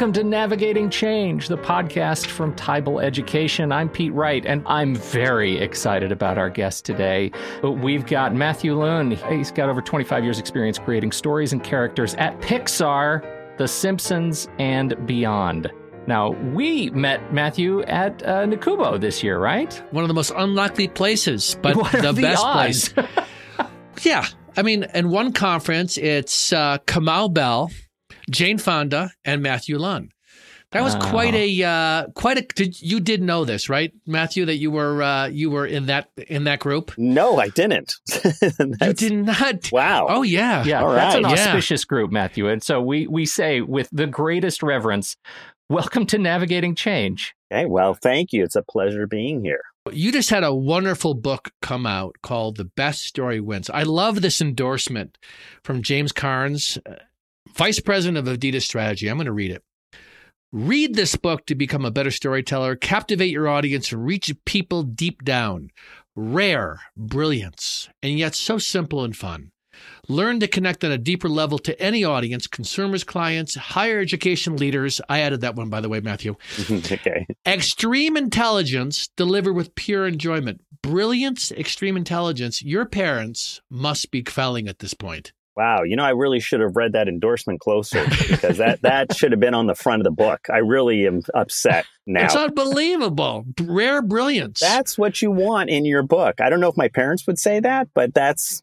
Welcome to Navigating Change, the podcast from Teibel Education. I'm Pete Wright, and I'm very excited about our guest today. We've got Matthew Luhn. He's got over 25 years' experience creating stories and characters at Pixar, The Simpsons, and beyond. Now, we met Matthew at uh, NACUBO this year, right? One of the most unlikely places, but the, the, best odds? place. yeah. I mean, in one conference, it's uh, Kamau Bell, Jane Fonda, and Matthew Luhn. That was quite a uh, quite a. Did, you did know this, right, Matthew? That you were uh, you were in that in that group. No, I didn't. you did not. Wow. Oh yeah. Yeah, All that's an right. Yeah. auspicious group, Matthew. And so we we say with the greatest reverence, welcome to Navigating Change. Okay. Well, thank you. It's a pleasure being here. You just had a wonderful book come out called The Best Story Wins. I love this endorsement from James Carnes, uh, Vice President of Adidas Strategy. I'm going to read it. Read this book to become a better storyteller, captivate your audience, and reach people deep down. Rare brilliance, and yet so simple and fun. Learn to connect on a deeper level to any audience, consumers, clients, higher education leaders. I added that one, by the way, Matthew. okay. Extreme intelligence delivered with pure enjoyment. Brilliance, extreme intelligence. Your parents must be quelling at this point. Wow. You know, I really should have read that endorsement closer because that, that should have been on the front of the book. I really am upset now. It's unbelievable. Rare brilliance. that's what you want in your book. I don't know if my parents would say that, but that's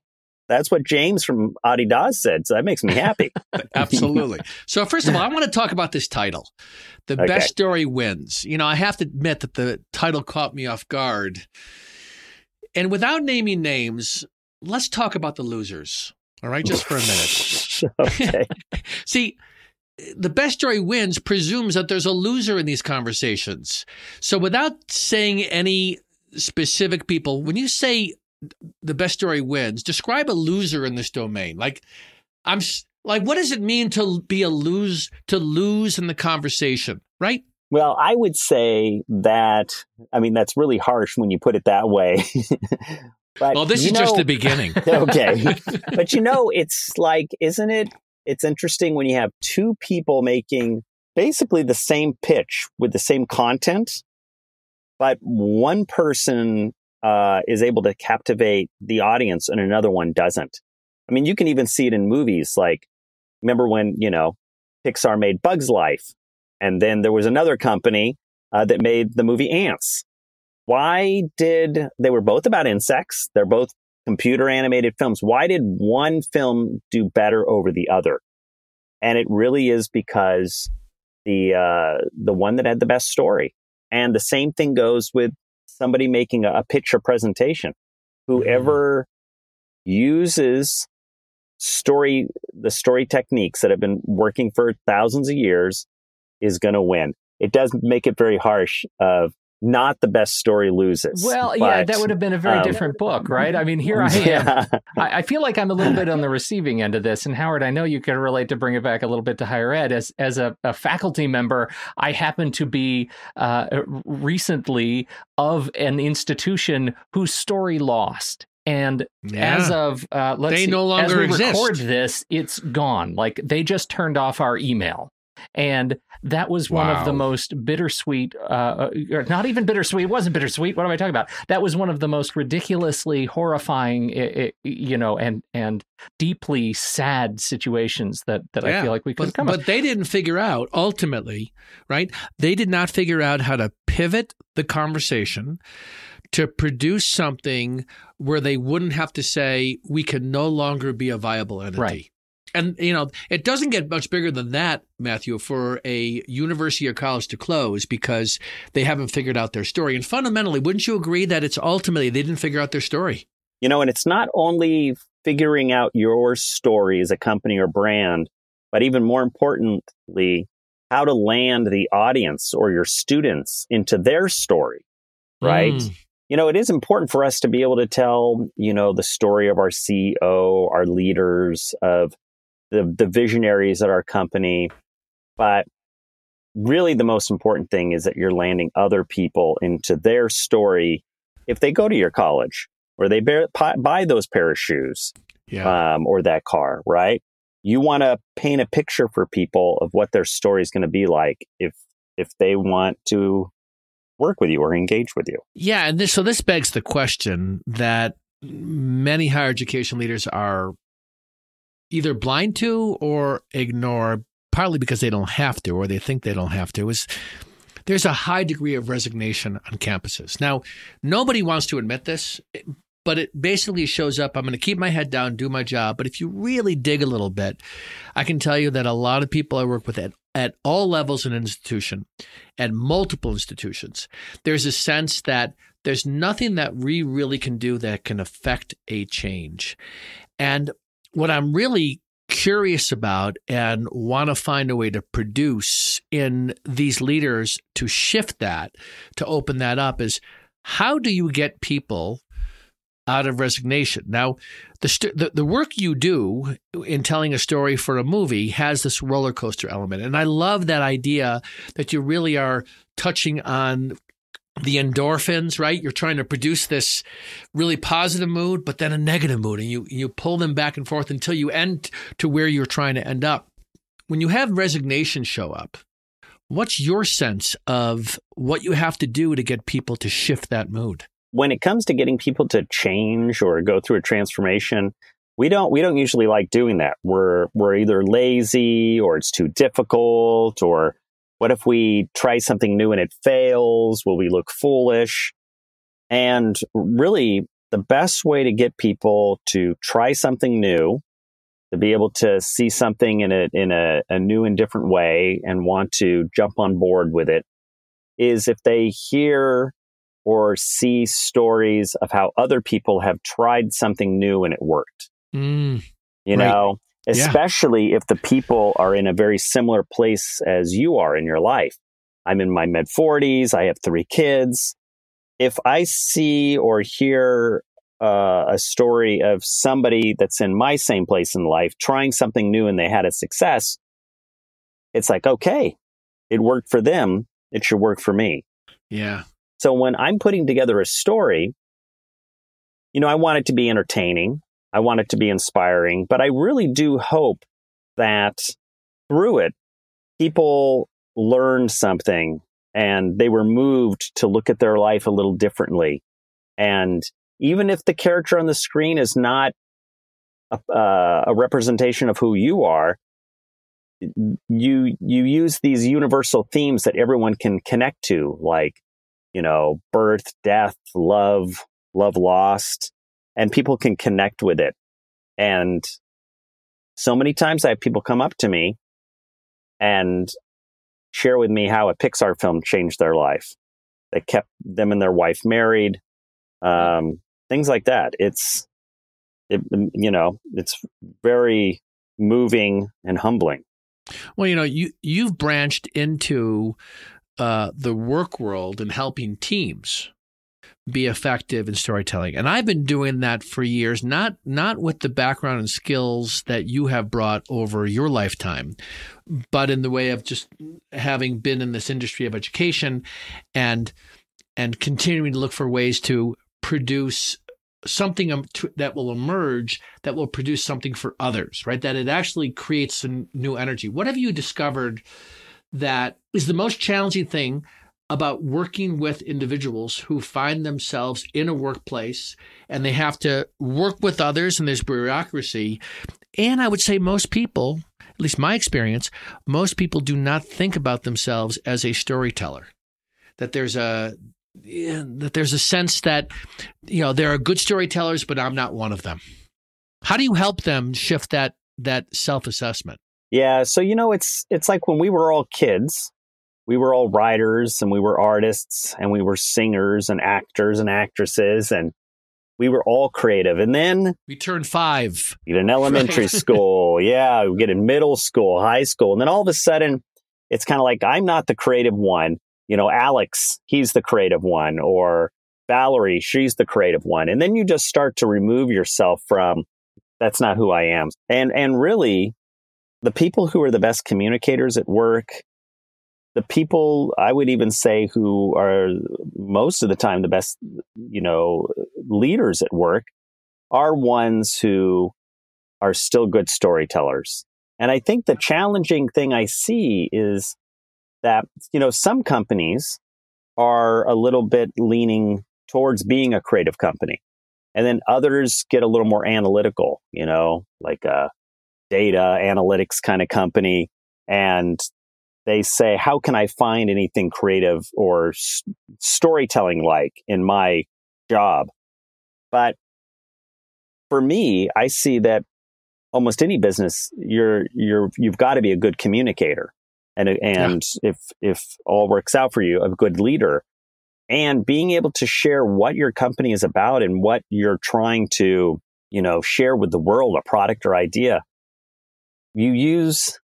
that's what James from Adidas said. So that makes me happy. Absolutely. So, first of all, I want to talk about this title. The Okay. best story wins. You know, I have to admit that the title caught me off guard. And without naming names, let's talk about the losers. All right, just for a minute. okay. See, the best story wins presumes that there's a loser in these conversations. So without saying any specific people, when you say the best story wins, describe a loser in this domain. Like I'm like what does it mean to be a lose to lose in the conversation, right? Well, I would say that, I mean, that's really harsh when you put it that way. but Well, this is just the beginning. okay. but you know, it's like, isn't it? It's interesting when you have two people making basically the same pitch with the same content, but one person uh, is able to captivate the audience and another one doesn't. I mean, you can even see it in movies. Like, remember when, you know, Pixar made Bug's Life, and then there was another company uh, that made the movie Ants. Why did they were both about insects? They're both computer animated films. Why did one film do better over the other? And it really is because the uh, the one that had the best story. And the same thing goes with somebody making a, a picture presentation. Whoever uses story the story techniques that have been working for thousands of years is going to win. It does make it very harsh of not the best story loses. Well, yeah, that would have been a very um, different book, right? I mean, here I am. Yeah. I, I feel like I'm a little bit on the receiving end of this. And Howard, I know you can relate to bring it back a little bit to higher ed. As as a, a faculty member, I happen to be uh, recently of an institution whose story lost. And as of uh, let's They see, no longer as longer we exist. record this, it's gone. Like they just turned off our email. And that was one of the most bittersweet, uh, or not even bittersweet. It wasn't bittersweet. What am I talking about? That was one of the most ridiculously horrifying, you know, and and deeply sad situations that that I feel like we could come but up. they didn't figure out ultimately, right? They did not figure out how to pivot the conversation to produce something where they wouldn't have to say we can no longer be a viable entity. Right. And you know, it doesn't get much bigger than that, Matthew, for a university or college to close because they haven't figured out their story. And fundamentally, wouldn't you agree that it's ultimately they didn't figure out their story? You know, and it's not only figuring out your story as a company or brand, but even more importantly, how to land the audience or your students into their story, right? Mm. You know, it is important for us to be able to tell, you know, the story of our CEO, our leaders, of the, the visionaries at our company. But really, the most important thing is that you're landing other people into their story if they go to your college or they bear, buy those pair of shoes Yeah. um, or that car, right? you want to paint a picture for people of what their story is going to be like if if they want to work with you or engage with you. Yeah, and this so this begs the question that many higher education leaders are either blind to or ignore partly because they don't have to or they think they don't have to is there's a high degree of resignation on campuses. Now, nobody wants to admit this, but it basically shows up. I'm going to keep my head down, do my job. But if you really dig a little bit, I can tell you that a lot of people I work with at, at all levels in an institution, at multiple institutions, there's a sense that there's nothing that we really can do that can affect a change. And what I'm really curious about and want to find a way to produce in these leaders to shift that, to open that up is how do you get people out of resignation. Now, the, st- the, the work you do in telling a story for a movie has this roller coaster element, and I love that idea that you really are touching on the endorphins, right? You're trying to produce this really positive mood, but then a negative mood, and you you pull them back and forth until you end to where you're trying to end up. When you have resignation show up, what's your sense of what you have to do to get people to shift that mood? when it comes to getting people to change or go through a transformation, we don't we don't usually like doing that. We're we're either lazy or it's too difficult or what if we try something new and it fails? Will we look foolish? And really the best way to get people to try something new, to be able to see something in a in a, a new and different way and want to jump on board with it is if they hear or see stories of how other people have tried something new and it worked. Mm, you right. know, especially yeah. if the people are in a very similar place as you are in your life. I'm in my mid 40s, I have three kids. If I see or hear uh, a story of somebody that's in my same place in life trying something new and they had a success, it's like, okay, it worked for them. It should work for me. Yeah. So when I'm putting together a story, you know, I want it to be entertaining. I want it to be inspiring, but I really do hope that through it, people learned something and they were moved to look at their life a little differently. And even if the character on the screen is not a, uh, a representation of who you are, you you use these universal themes that everyone can connect to, like you know, birth, death, love, love lost, and people can connect with it. And so many times I have people come up to me and share with me how a Pixar film changed their life. That kept them and their wife married, um, things like that. It's, it, you know, it's very moving and humbling. Well, you know, you you've branched into uh, the work world and helping teams be effective in storytelling. And I've been doing that for years, not not with the background and skills that you have brought over your lifetime, but in the way of just having been in this industry of education and and continuing to look for ways to produce something um, that will emerge that will produce something for others, right? That it actually creates some new energy. What have you discovered that is the most challenging thing about working with individuals who find themselves in a workplace and they have to work with others and there's bureaucracy. And I would say most people, at least my experience, most people do not think about themselves as a storyteller. That there's a that there's a sense that you know there are good storytellers, but I'm not one of them. How do you help them shift that that self assessment? Yeah, so you know, it's it's like when we were all kids, we were all writers and we were artists and we were singers and actors and actresses and we were all creative. And then we turned five. Get in elementary right. school, yeah, we get in middle school, high school, and then all of a sudden, it's kind of like I'm not the creative one. You know, Alex, he's the creative one, or Valerie, she's the creative one, and then you just start to remove yourself from that's not who I am. And and really, the people who are the best communicators at work, the people I would even say who are most of the time the best, you know, leaders at work are ones who are still good storytellers. And I think the challenging thing I see is that, you know, some companies are a little bit leaning towards being a creative company. And then others get a little more analytical, you know, like a data analytics kind of company. And they say, how can I find anything creative or s- storytelling like in my job? But for me, I see that almost any business, you're, you're, you've got to be a good communicator. And, and yeah. if, if all works out for you, a good leader and being able to share what your company is about and what you're trying to, you know, share with the world, a product or idea. You use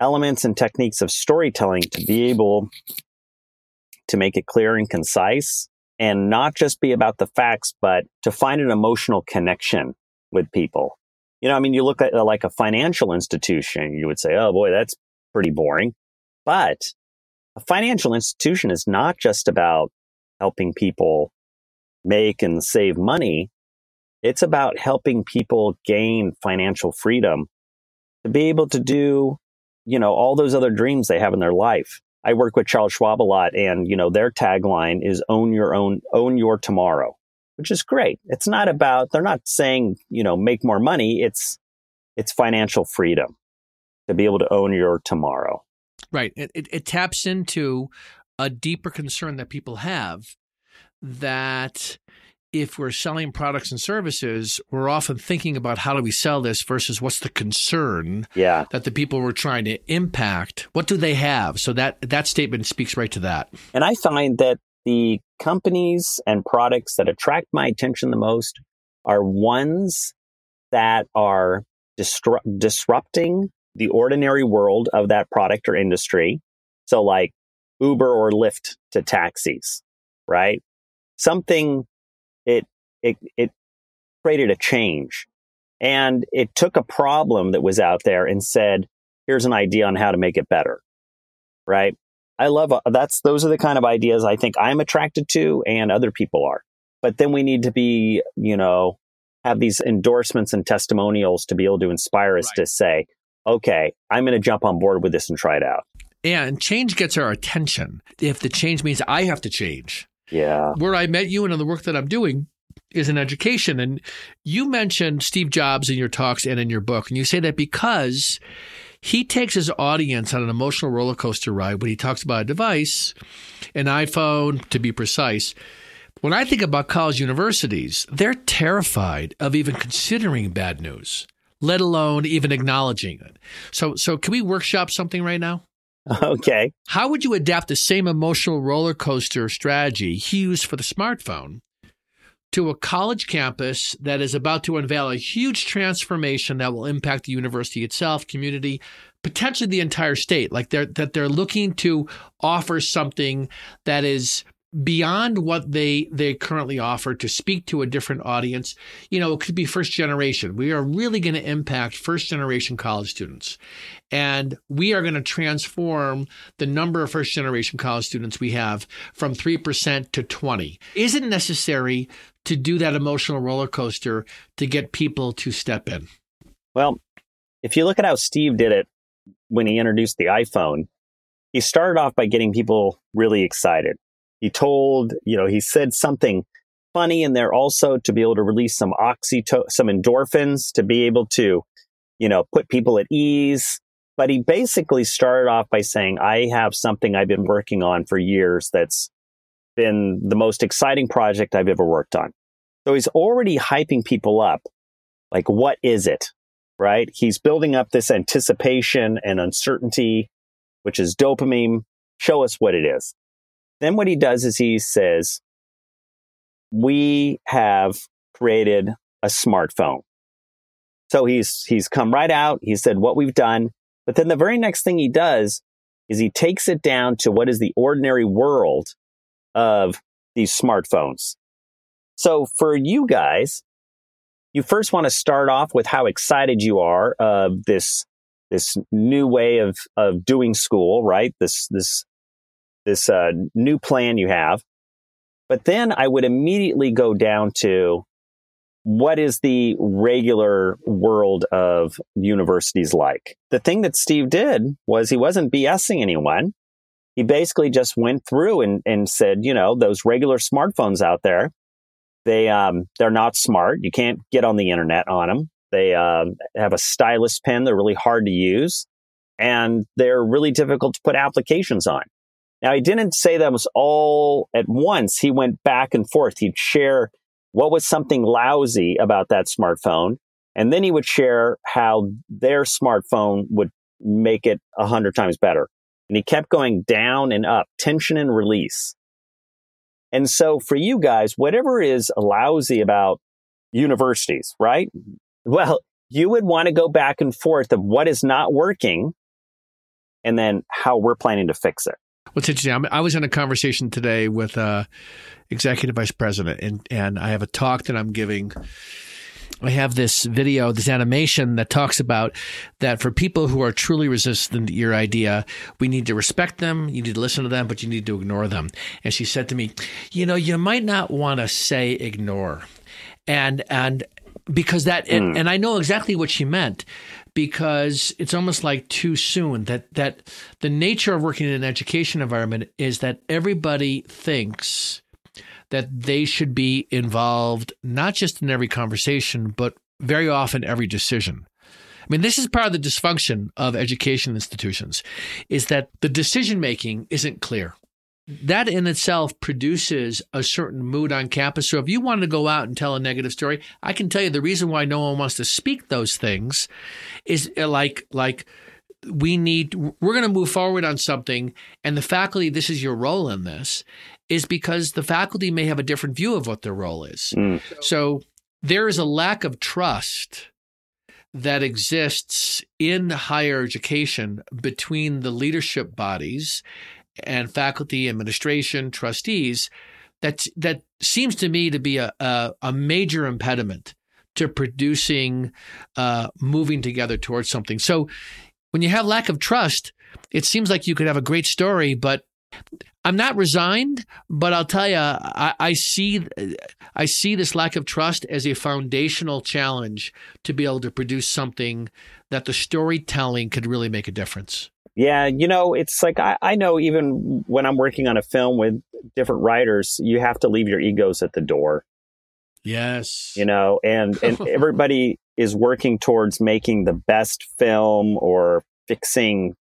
elements and techniques of storytelling to be able to make it clear and concise and not just be about the facts, but to find an emotional connection with people. You know, I mean, you look at uh, like a financial institution, you would say, oh boy, that's pretty boring. But a financial institution is not just about helping people make and save money. It's about helping people gain financial freedom to be able to do, you know, all those other dreams they have in their life. I work with Charles Schwab a lot and, you know, their tagline is own your own, own your tomorrow, which is great. It's not about, they're not saying, you know, make more money. It's, it's financial freedom to be able to own your tomorrow. Right. It, it, it taps into a deeper concern that people have that if we're selling products and services, we're often thinking about how do we sell this versus what's the concern yeah. that the people we're trying to impact. What do they have? So that that statement speaks right to that. And I find that the companies and products that attract my attention the most are ones that are disru- disrupting the ordinary world of that product or industry. So like Uber or Lyft to taxis, right? Something it it created a change. And it took a problem that was out there and said, here's an idea on how to make it better. Right? I love uh, that's those are the kind of ideas I think I'm attracted to and other people are. But then we need to be, you know, have these endorsements and testimonials to be able to inspire us right. to say, okay, I'm going to jump on board with this and try it out. And change gets our attention. If the change means I have to change. Yeah. Where I met you and in the work that I'm doing is in education. And you mentioned Steve Jobs in your talks and in your book. And you say that because he takes his audience on an emotional roller coaster ride when he talks about a device, an iPhone to be precise. When I think about college universities, they're terrified of even considering bad news let alone even acknowledging it. So, so can we workshop something right now? Okay. How would you adapt the same emotional roller coaster strategy he used for the smartphone to a college campus that is about to unveil a huge transformation that will impact the university itself, community, potentially the entire state? Like they're that they're looking to offer something that is beyond what they they currently offer to speak to a different audience. You know it could be first generation. We are really going to impact first generation college students. And we are going to transform the number of first generation college students we have from 3% to 20 is it necessary to do that emotional roller coaster to get people to step in well if you look at how steve did it when he introduced the iphone he started off by getting people really excited he told, you know, he said something funny in there also to be able to release some oxyto, some endorphins to be able to, you know, put people at ease. But he basically started off by saying, I have something I've been working on for years that's been the most exciting project I've ever worked on. So he's already hyping people up. Like, what is it? Right? He's building up this anticipation and uncertainty, which is dopamine. Show us what it is. Then what he does is he says, we have created a smartphone. So he's, he's come right out. He said what we've done. But then the very next thing he does is he takes it down to what is the ordinary world of these smartphones. So for you guys, you first want to start off with how excited you are of this this new way of of doing school, right? This this this uh, new plan you have. But then I would immediately go down to what is the regular world of universities like? The thing that Steve did was he wasn't BSing anyone. He basically just went through and, and said, you know, those regular smartphones out there, they um, they're not smart. You can't get on the internet on them. They um, have a stylus pen. They're really hard to use, and they're really difficult to put applications on. Now, he didn't say that was all at once. He went back and forth. He'd share what was something lousy about that smartphone, and then he would share how their smartphone would make it a hundred times better. And he kept going down and up, tension and release. And so for you guys, whatever is lousy about universities, right? Well, you would want to go back and forth of what is not working and then how we're planning to fix it. What's interesting, I was in a conversation today with a executive vice president, and, and I have a talk that I'm giving. I have this video, this animation that talks about that for people who are truly resistant to your idea, we need to respect them, you need to listen to them, but you need to ignore them. And she said to me, You know, you might not want to say ignore. And, and, because that mm. and, and, I know exactly what she meant because it's almost like too soon that that the nature of working in an education environment is that everybody thinks that they should be involved not just in every conversation but very often every decision. I mean, this is part of the dysfunction of education institutions is that the decision making isn't clear that in itself produces a certain mood on campus. So if you wanted to go out and tell a negative story, I can tell you the reason why no one wants to speak those things is uh, like like we need we're going to move forward on something and the faculty this is your role in this is because the faculty may have a different view of what their role is. Mm. So there is a lack of trust that exists in higher education between the leadership bodies and faculty, administration, trustees, that that seems to me to be a, a, a major impediment to producing, uh, moving together towards something. So when you have lack of trust, it seems like you could have a great story, but I'm not resigned, but I'll tell you, I, I, see, I see this lack of trust as a foundational challenge to be able to produce something that the storytelling could really make a difference. Yeah, you know, it's like I, I know even when I'm working on a film with different writers, you have to leave your egos at the door. Yes. You know, and and everybody is working towards making the best film or fixing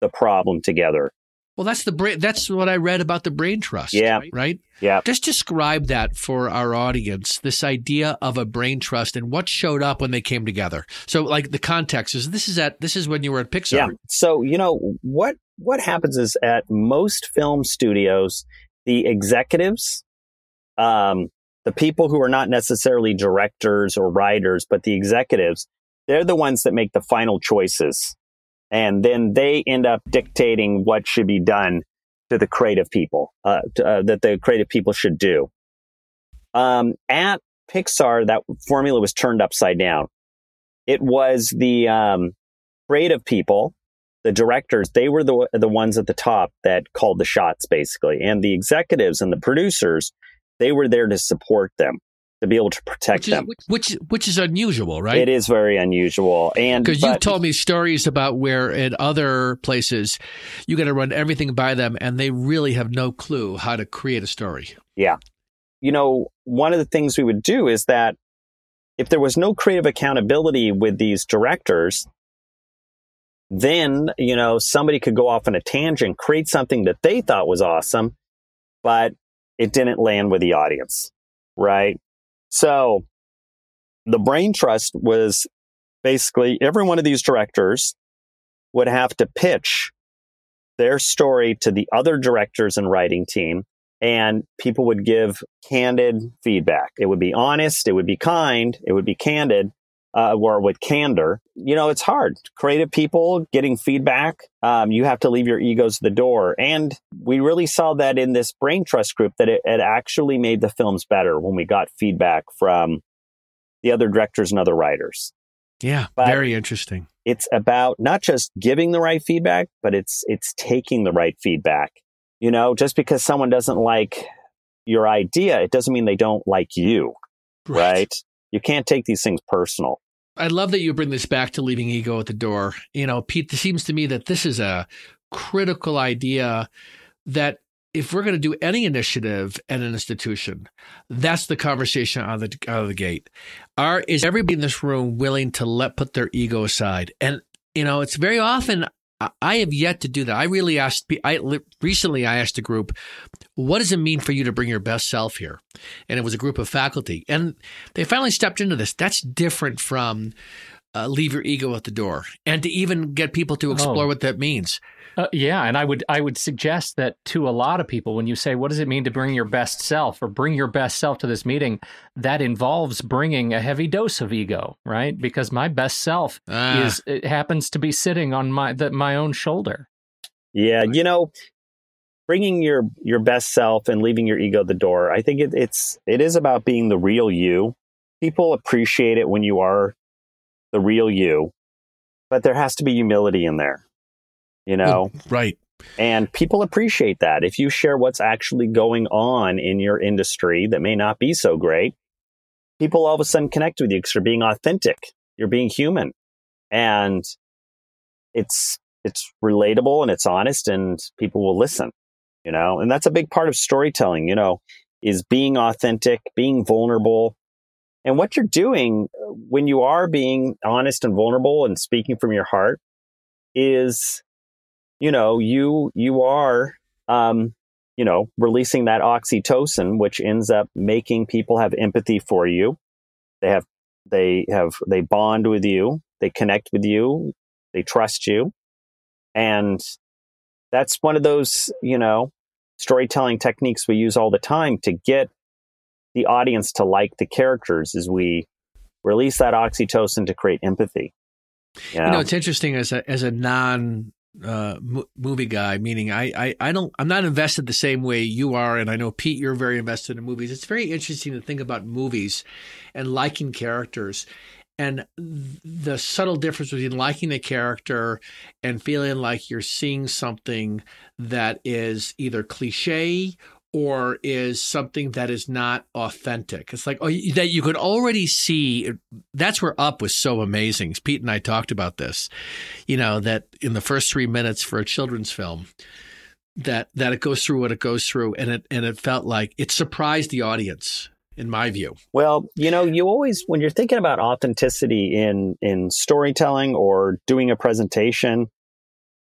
the problem together. Well, that's the brain. That's what I read about the brain trust. Yeah. Right. Yeah. Just describe that for our audience. This idea of a brain trust and what showed up when they came together. So, like the context is this is at this is when you were at Pixar. Yeah. So you know what what happens is at most film studios, the executives, um, the people who are not necessarily directors or writers, but the executives, they're the ones that make the final choices and then they end up dictating what should be done to the creative people uh, to, uh, that the creative people should do. Um, at Pixar, that formula was turned upside down. It was the um, creative people, the directors, they were the the ones at the top that called the shots, basically, and the executives and the producers, they were there to support them to be able to protect which is, them. Which which is unusual, right? It is very unusual, and because you've told me stories about where in other places you got to run everything by them, and they really have no clue how to create a story. Yeah, you know, one of the things we would do is that if there was no creative accountability with these directors, then you know somebody could go off on a tangent, create something that they thought was awesome, but it didn't land with the audience, right? So the brain trust was basically every one of these directors would have to pitch their story to the other directors and writing team and people would give candid feedback. It would be honest, it would be kind, it would be candid, uh, or with candor. You know, it's hard. Creative people getting feedback, um, you have to leave your egos at the door. And we really saw that in this brain trust group that it, it actually made the films better when we got feedback from the other directors and other writers. Yeah, but very interesting. It's about not just giving the right feedback, but it's it's taking the right feedback. You know, just because someone doesn't like your idea, it doesn't mean they don't like you. right? right? You can't take these things personal. I love that you bring this back to leaving ego at the door. You know, Pete, it seems to me that this is a critical idea that if we're going to do any initiative at an institution, that's the conversation out of the, out of the gate. Are is everybody in this room willing to let put their ego aside? And you know, it's very often I have yet to do that. I really asked. I recently I asked a group, "What does it mean for you to bring your best self here?" And it was a group of faculty, and they finally stepped into this. That's different from uh, leave your ego at the door, and to even get people to explore oh. what that means. Uh, yeah, and I would I would suggest that to a lot of people when you say what does it mean to bring your best self or bring your best self to this meeting, that involves bringing a heavy dose of ego, right? Because my best self ah. is it happens to be sitting on my the, my own shoulder. Yeah, you know, bringing your your best self and leaving your ego at the door. I think it, it's it is about being the real you. People appreciate it when you are the real you, but there has to be humility in there you know? Right. And people appreciate that. If you share what's actually going on in your industry that may not be so great, people all of a sudden connect with you because you're being authentic. You're being human. And it's it's relatable and it's honest and people will listen, you know? And that's a big part of storytelling, you know, is being authentic, being vulnerable. And what you're doing uh, when you are being honest and vulnerable and speaking from your heart is you know, you you are um, you know, releasing that oxytocin, which ends up making people have empathy for you. They have they have they bond with you, they connect with you, they trust you. And that's one of those, you know, storytelling techniques we use all the time to get the audience to like the characters as we release that oxytocin to create empathy. You know, you know it's interesting as a as a non uh, movie guy, meaning I, I, I don't, I'm not invested the same way you are. And I know Pete, you're very invested in movies. It's very interesting to think about movies and liking characters and the subtle difference between liking a character and feeling like you're seeing something that is either cliche or is something that is not authentic. It's like oh, that you could already see. That's where Up was so amazing. Pete and I talked about this. You know that in the first three minutes for a children's film, that that it goes through what it goes through, and it and it felt like it surprised the audience. In my view, well, you know, you always when you're thinking about authenticity in in storytelling or doing a presentation,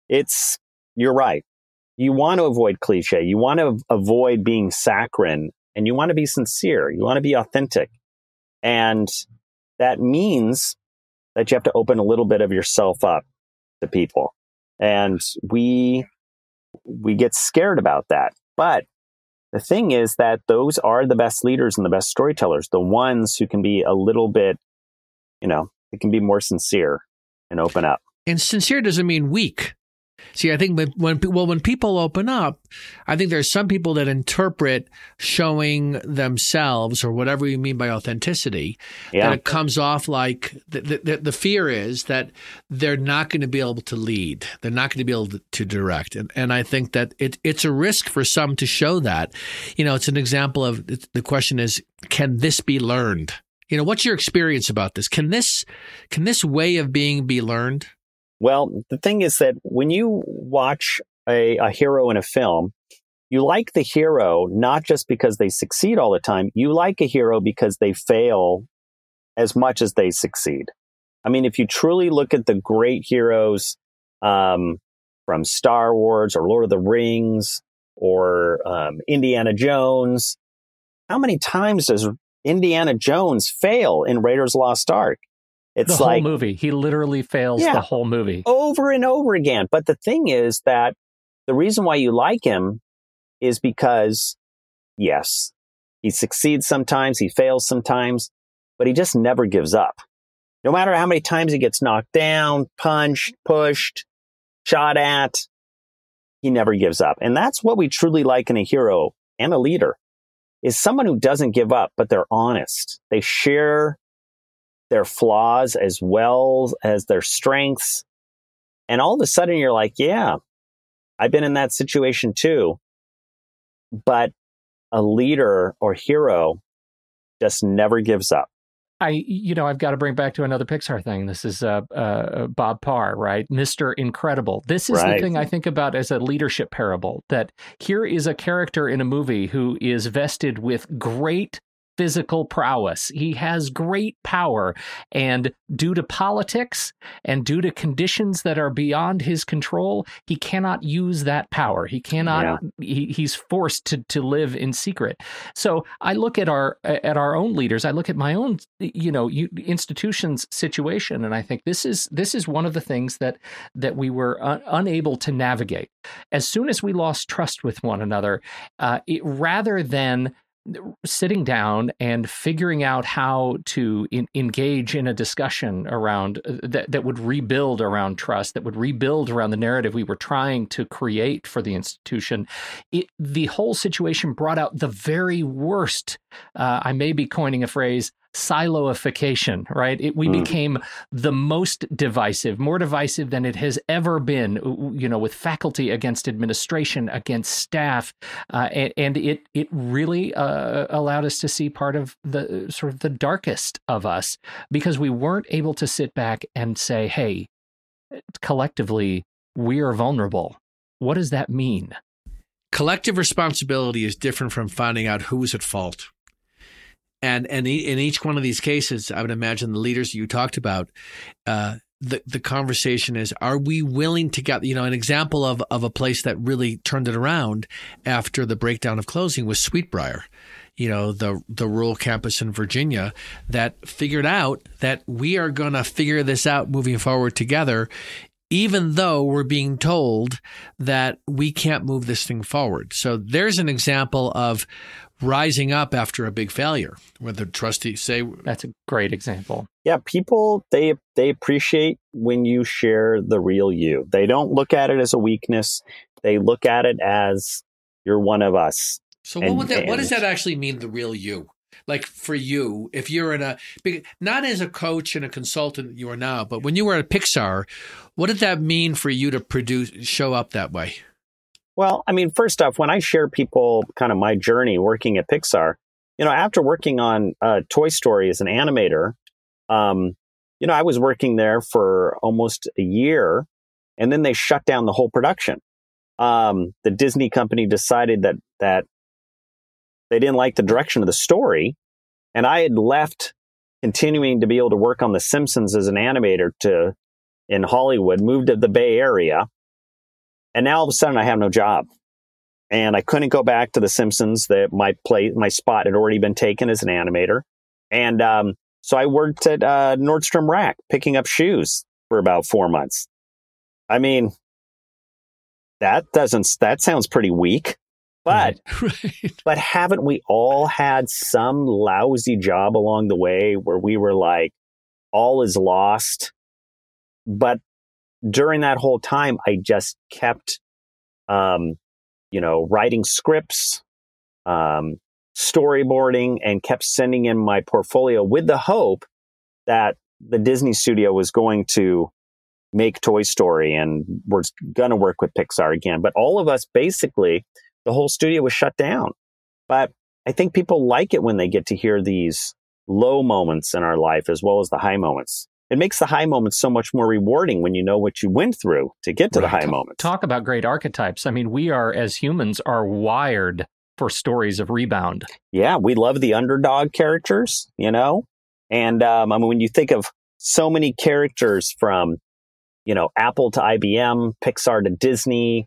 it's you're right you want to avoid cliche. You want to avoid being saccharine and you want to be sincere. You want to be authentic. And that means that you have to open a little bit of yourself up to people. And we, we get scared about that. But the thing is that those are the best leaders and the best storytellers, the ones who can be a little bit, you know, it can be more sincere and open up. And sincere doesn't mean weak. See, I think when well when people open up, I think there's some people that interpret showing themselves or whatever you mean by authenticity yeah. that it comes off like the, the, the fear is that they're not going to be able to lead, they're not going to be able to, to direct, and and I think that it it's a risk for some to show that. You know, it's an example of the question is can this be learned? You know, what's your experience about this? Can this can this way of being be learned? Well, the thing is that when you watch a, a hero in a film, you like the hero not just because they succeed all the time. You like a hero because they fail as much as they succeed. I mean, if you truly look at the great heroes um, from Star Wars or Lord of the Rings or um, Indiana Jones, how many times does Indiana Jones fail in Raiders Lost Ark? It's the like, whole movie. He literally fails yeah, the whole movie over and over again. But the thing is that the reason why you like him is because, yes, he succeeds sometimes, he fails sometimes, but he just never gives up. No matter how many times he gets knocked down, punched, pushed, shot at, he never gives up. And that's what we truly like in a hero and a leader is someone who doesn't give up, but they're honest. They share their flaws as well as their strengths. And all of a sudden you're like, yeah, I've been in that situation too. But a leader or hero just never gives up. I, you know, I've got to bring back to another Pixar thing. This is uh, uh, Bob Parr, right? Mr. Incredible. This is Right. the thing I think about as a leadership parable that here is a character in a movie who is vested with great physical prowess. He has great power. And due to politics and due to conditions that are beyond his control, he cannot use that power. He cannot, he, he's forced to, to live in secret. So I look at our at our own leaders. I look at my own, you know, institutions situation, and I think this is this is one of the things that that we were un- unable to navigate. As soon as we lost trust with one another, uh, it, rather than sitting down and figuring out how to in, engage in a discussion around uh, that that would rebuild around trust, that would rebuild around the narrative we were trying to create for the institution. It, the whole situation brought out the very worst. Uh, I may be coining a phrase. Siloification, right? It, we Mm. became the most divisive, more divisive than it has ever been. You know, with faculty against administration, against staff, uh, and, and it it really uh, allowed us to see part of the sort of the darkest of us because we weren't able to sit back and say, "Hey, collectively, we are vulnerable." What does that mean? collective responsibility is different from finding out who's at fault. And and in each one of these cases, I would imagine the leaders you talked about, uh, the the conversation is: Are we willing to get? You know, an example of of a place that really turned it around after the breakdown of closing was Sweet Briar. You know, the the rural campus in Virginia that figured out that we are going to figure this out moving forward together even though we're being told that we can't move this thing forward. So there's an example of rising up after a big failure, where the trustees say, That's a great example. Yeah, people they they appreciate when you share the real you. They don't look at it as a weakness. They look at it as you're one of us. So what And- would that? What does that actually mean? The real you, like for you, if you're in a big, not as a coach and a consultant you are now, but when you were at Pixar, what did that mean for you to produce, show up that way? Well, I mean, first off, when I share people kind of my journey working at Pixar, you know, after working on uh, Toy Story as an animator, um, you know, I was working there for almost a year, and then they shut down the whole production. Um, the Disney company decided that that they didn't like the direction of the story, and I had left, continuing to be able to work on The Simpsons as an animator to in Hollywood, moved to the Bay Area, and now all of a sudden I have no job. And I couldn't go back to The Simpsons. That my play, my spot had already been taken as an animator. And um, so I worked at uh, Nordstrom Rack picking up shoes for about four months. I mean, that doesn't, that sounds pretty weak. But, right. but haven't we all had some lousy job along the way where we were like, all is lost? But during that whole time, I just kept, um, you know, writing scripts, um, storyboarding, and kept sending in my portfolio with the hope that the Disney studio was going to make Toy Story and was going to work with Pixar again. But all of us basically, the whole studio was shut down. But I think people like it when they get to hear these low moments in our life as well as the high moments. It makes the high moments so much more rewarding when you know what you went through to get to the high moments. Talk about great archetypes. I mean, we are as humans are wired for stories of rebound. yeah, we love the underdog characters, you know? And um, I mean, when you think of so many characters from, you know, Apple to IBM, Pixar to Disney,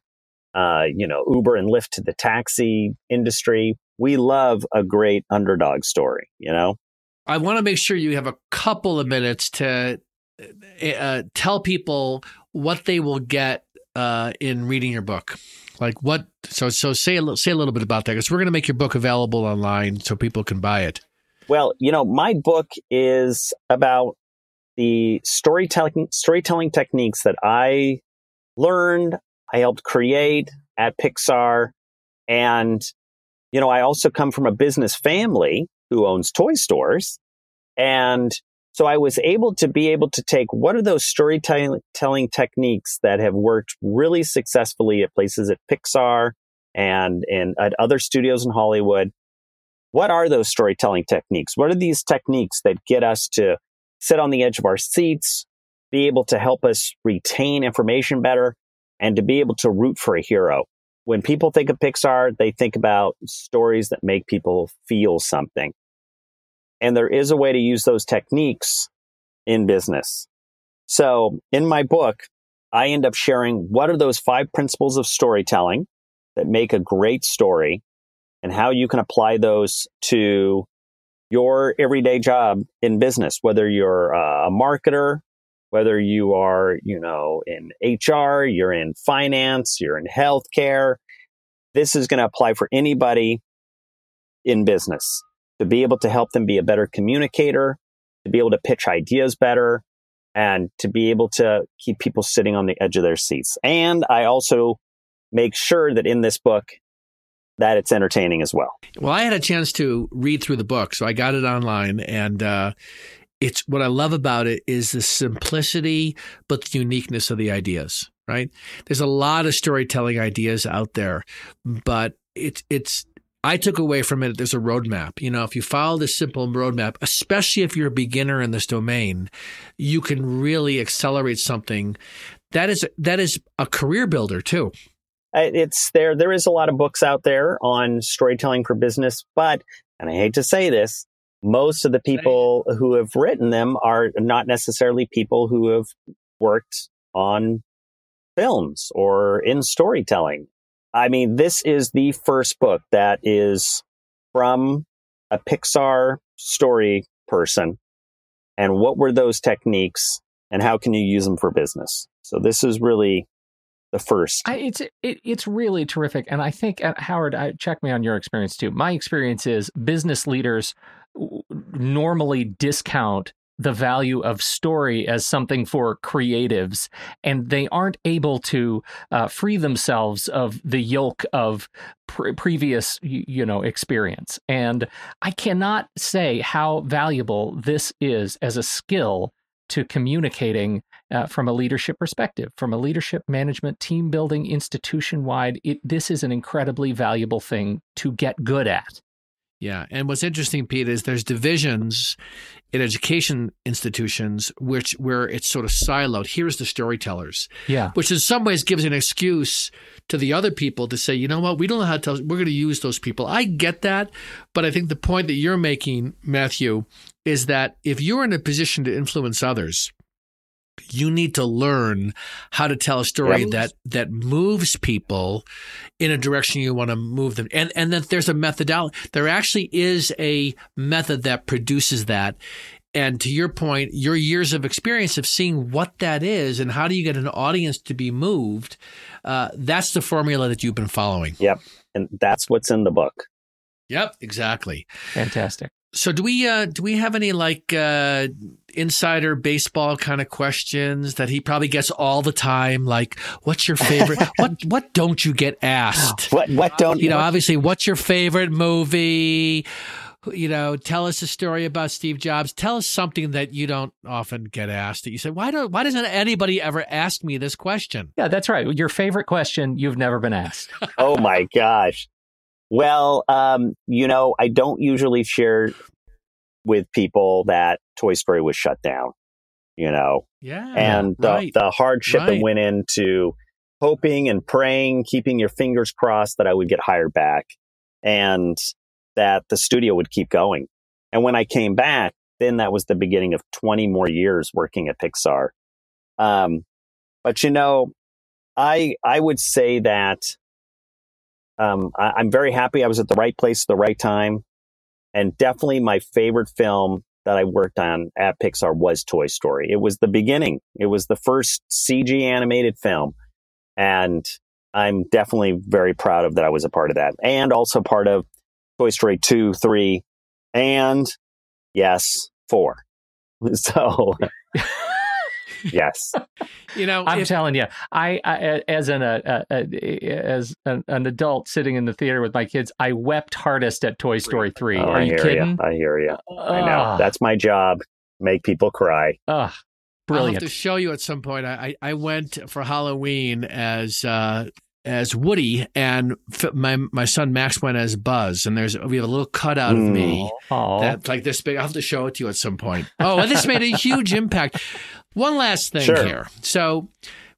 uh, you know, Uber and Lyft to the taxi industry, we love a great underdog story, you know? I want to make sure you have a couple of minutes to uh, tell people what they will get uh, in reading your book. Like what? So so say a, li- say a little bit about that because we're going to make your book available online so people can buy it. Well, you know, my book is about the storytelling storytelling techniques that I learned, I helped create at Pixar, and you know, I also come from a business family who owns toy stores, and so I was able to be able to take what are those storytelling techniques that have worked really successfully at places at Pixar and and at other studios in Hollywood what are those storytelling techniques? What are these techniques that get us to sit on the edge of our seats, be able to help us retain information better, and to be able to root for a hero? When people think of Pixar, they think about stories that make people feel something. And there is a way to use those techniques in business. So in my book, I end up sharing what are those five principles of storytelling that make a great story and how you can apply those to your everyday job in business, whether you're uh, a marketer, whether you are, you know, in HR, you're in finance, you're in healthcare. This is going to apply for anybody in business to be able to help them be a better communicator, to be able to pitch ideas better, and to be able to keep people sitting on the edge of their seats. And I also make sure that in this book that it's entertaining as well. Well, I had a chance to read through the book, so I got it online, and uh, it's what I love about it is the simplicity but the uniqueness of the ideas. Right? There's a lot of storytelling ideas out there, but it's it's I took away from it there's a roadmap. You know, if you follow this simple roadmap, especially if you're a beginner in this domain, you can really accelerate something that is that is a career builder too. It's there. There is a lot of books out there on storytelling for business, but and I hate to say this, most of the people who have written them are not necessarily people who have worked on films or in storytelling. I mean, this is the first book that is from a Pixar story person. And what were those techniques and how can you use them for business? So this is really the first. I, it's it, it's really terrific, and I think uh, Howard, I, check me on your experience too. My experience is business leaders normally discount the value of story as something for creatives, and they aren't able to uh, free themselves of the yoke of pre- previous, you know, experience. And I cannot say how valuable this is as a skill to communicating uh, from a leadership perspective, from a leadership management, team building, institution wide. This is an incredibly valuable thing to get good at. Yeah. And what's interesting, Pete, is there's divisions in education institutions which where it's sort of siloed. Here's the storytellers. Yeah. Which in some ways gives an excuse to the other people to say, you know what, we don't know how to tell we're going to use those people. I get that. But I think the point that you're making, Matthew, is that if you're in a position to influence others, you need to learn how to tell a story yep. that that moves people in a direction you want to move them. And and that there's a methodology there actually is a method that produces that. And to your point your years of experience of seeing what that is and how do you get an audience to be moved uh, that's the formula that you've been following. Yep. And that's what's in the book yep exactly fantastic so do we uh do we have any like uh insider baseball kind of questions that he probably gets all the time like what's your favorite what what don't you get asked? What what don't you know obviously what's your favorite movie? You know, tell us a story about Steve Jobs. Tell us something that you don't often get asked. That you say, why don't why doesn't anybody ever ask me this question? Yeah, that's right. Your favorite question you've never been asked. oh my gosh. Well, um, you know, I don't usually share with people that Toy Story was shut down, you know. Yeah. And the, right. the hardship right. that went into hoping and praying, keeping your fingers crossed that I would get hired back and that the studio would keep going. And when I came back, then that was the beginning of 20 more years working at Pixar. Um, but you know, I I would say that um, I, I'm very happy I was at the right place at the right time. And definitely my favorite film that I worked on at Pixar was Toy Story. It was the beginning. It was the first CG animated film. And I'm definitely very proud of that I was a part of that. And also part of Toy Story 2, 3, and yes, 4. So yes. You know, I'm if, telling you, I, I as an uh, uh, as an, an, adult sitting in the theater with my kids, I wept hardest at Toy Story three. Oh, Are I you kidding? You. I hear you. Uh, I know that's my job. Make people cry. Ugh. Brilliant. I'll have to show you at some point. I, I went for Halloween as uh, as Woody, and my my son Max went as Buzz. And there's we have a little cutout of me Oh, that's like this big. I'll have to show it to you at some point. Oh, and this made a huge impact. One last thing Sure. here. So,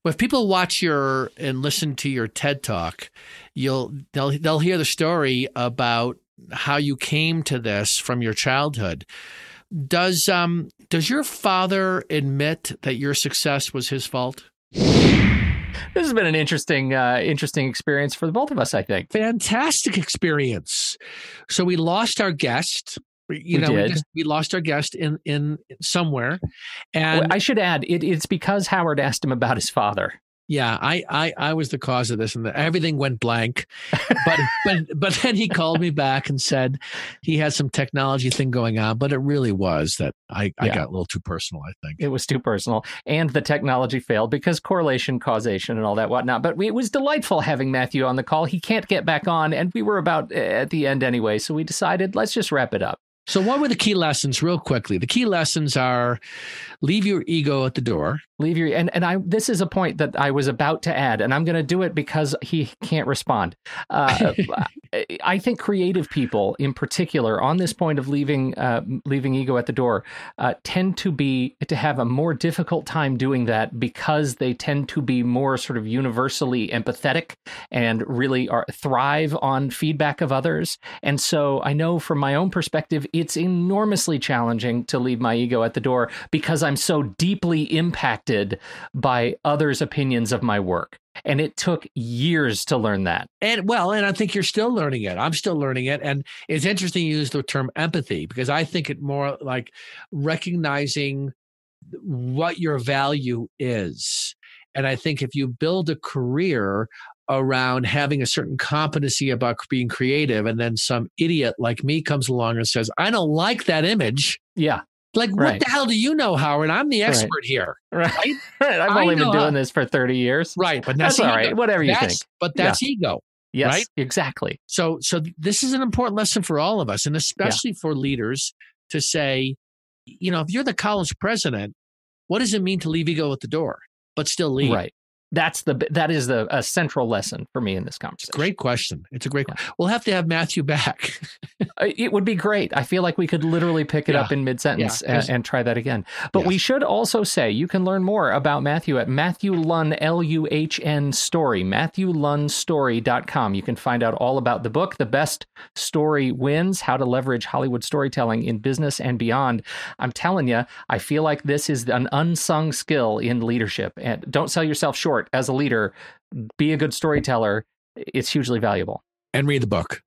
if people watch your and listen to your TED talk, you'll they'll they'll hear the story about how you came to this from your childhood. Does um does your father admit that your success was his fault? This has been an interesting, uh, interesting experience for the both of us. I think. fantastic experience. So we lost our guest. You We know, did. We, just, we lost our guest in in somewhere, and I should add, it, it's because Howard asked him about his father. Yeah, I, I I was the cause of this, and the, everything went blank. But but but then he called me back and said he had some technology thing going on, but it really was that I I got a little too personal. I think. It was too personal, and the technology failed because correlation, causation, and all that whatnot. But we, it was delightful having Matthew on the call. He can't get back on, and we were about uh, at the end anyway, so we decided let's just wrap it up. So what were the key lessons, real quickly? The key lessons are leave your ego at the door. Leave your and and I. This is a point that I was about to add, and I'm going to do it because he can't respond. Uh, I think creative people, in particular, on this point of leaving uh, leaving ego at the door, uh, tend to be to have a more difficult time doing that because they tend to be more sort of universally empathetic and really are thrive on feedback of others. And so I know from my own perspective, it's enormously challenging to leave my ego at the door because I'm so deeply impacted by others' opinions of my work. And it took years to learn that. And well, and I think you're still learning it. I'm still learning it. And it's interesting you use the term empathy because I think it more like recognizing what your value is. And I think if you build a career around having a certain competency about being creative, and then some idiot like me comes along and says, I don't like that image. Yeah. Like, what the hell do you know, Howard? I'm the expert here. Right. Right? I've I only been doing how- this for 30 years. Right. But That's that's, all right. Whatever you That's- think. But that's ego. Yes. right? Exactly. So, so this is an important lesson for all of us, and especially for leaders to say, you know, if you're the college president, what does it mean to leave ego at the door, but still lead? Right. That's the that is the a central lesson for me in this conversation. Great question. It's a great. Yeah. We'll have to have Matthew back. Uh, It would be great. I feel like we could literally pick it Yeah. up in mid sentence Yeah. and, and try that again. But Yes. we should also say you can learn more about Matthew at Matthew Luhn, L U H N story, MatthewLuhnstory.com. You can find out all about the book, The Best Story Wins How to Leverage Hollywood Storytelling in Business and Beyond. I'm telling you, I feel like this is an unsung skill in leadership. And don't sell yourself short as a leader, be a good storyteller. It's hugely valuable. and read the book.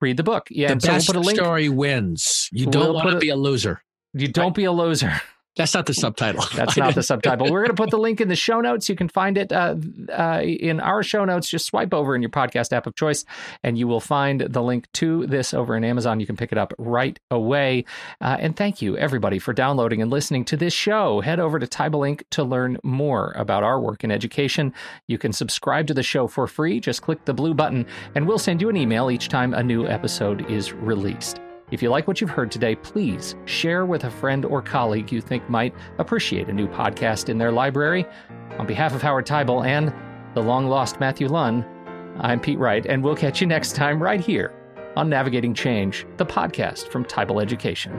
Read the book. Yeah, the and so we'll best put a link. story wins. You We'll don't want to be a loser. You don't be a loser. That's not the subtitle. That's not the subtitle. We're going to put the link in the show notes. You can find it uh, uh, in our show notes. Just swipe over in your podcast app of choice, and you will find the link to this over in Amazon. You can pick it up right away. Uh, and thank you, everybody, for downloading and listening to this show. Head over to Teibel Inc. to learn more about our work in education. You can subscribe to the show for free. Just click the blue button, and we'll send you an email each time a new episode is released. If you like what you've heard today, please share with a friend or colleague you think might appreciate a new podcast in their library. On behalf of Howard Teibel and the long lost Matthew Luhn, I'm Pete Wright, and we'll catch you next time right here on Navigating Change, the podcast from Teibel Education.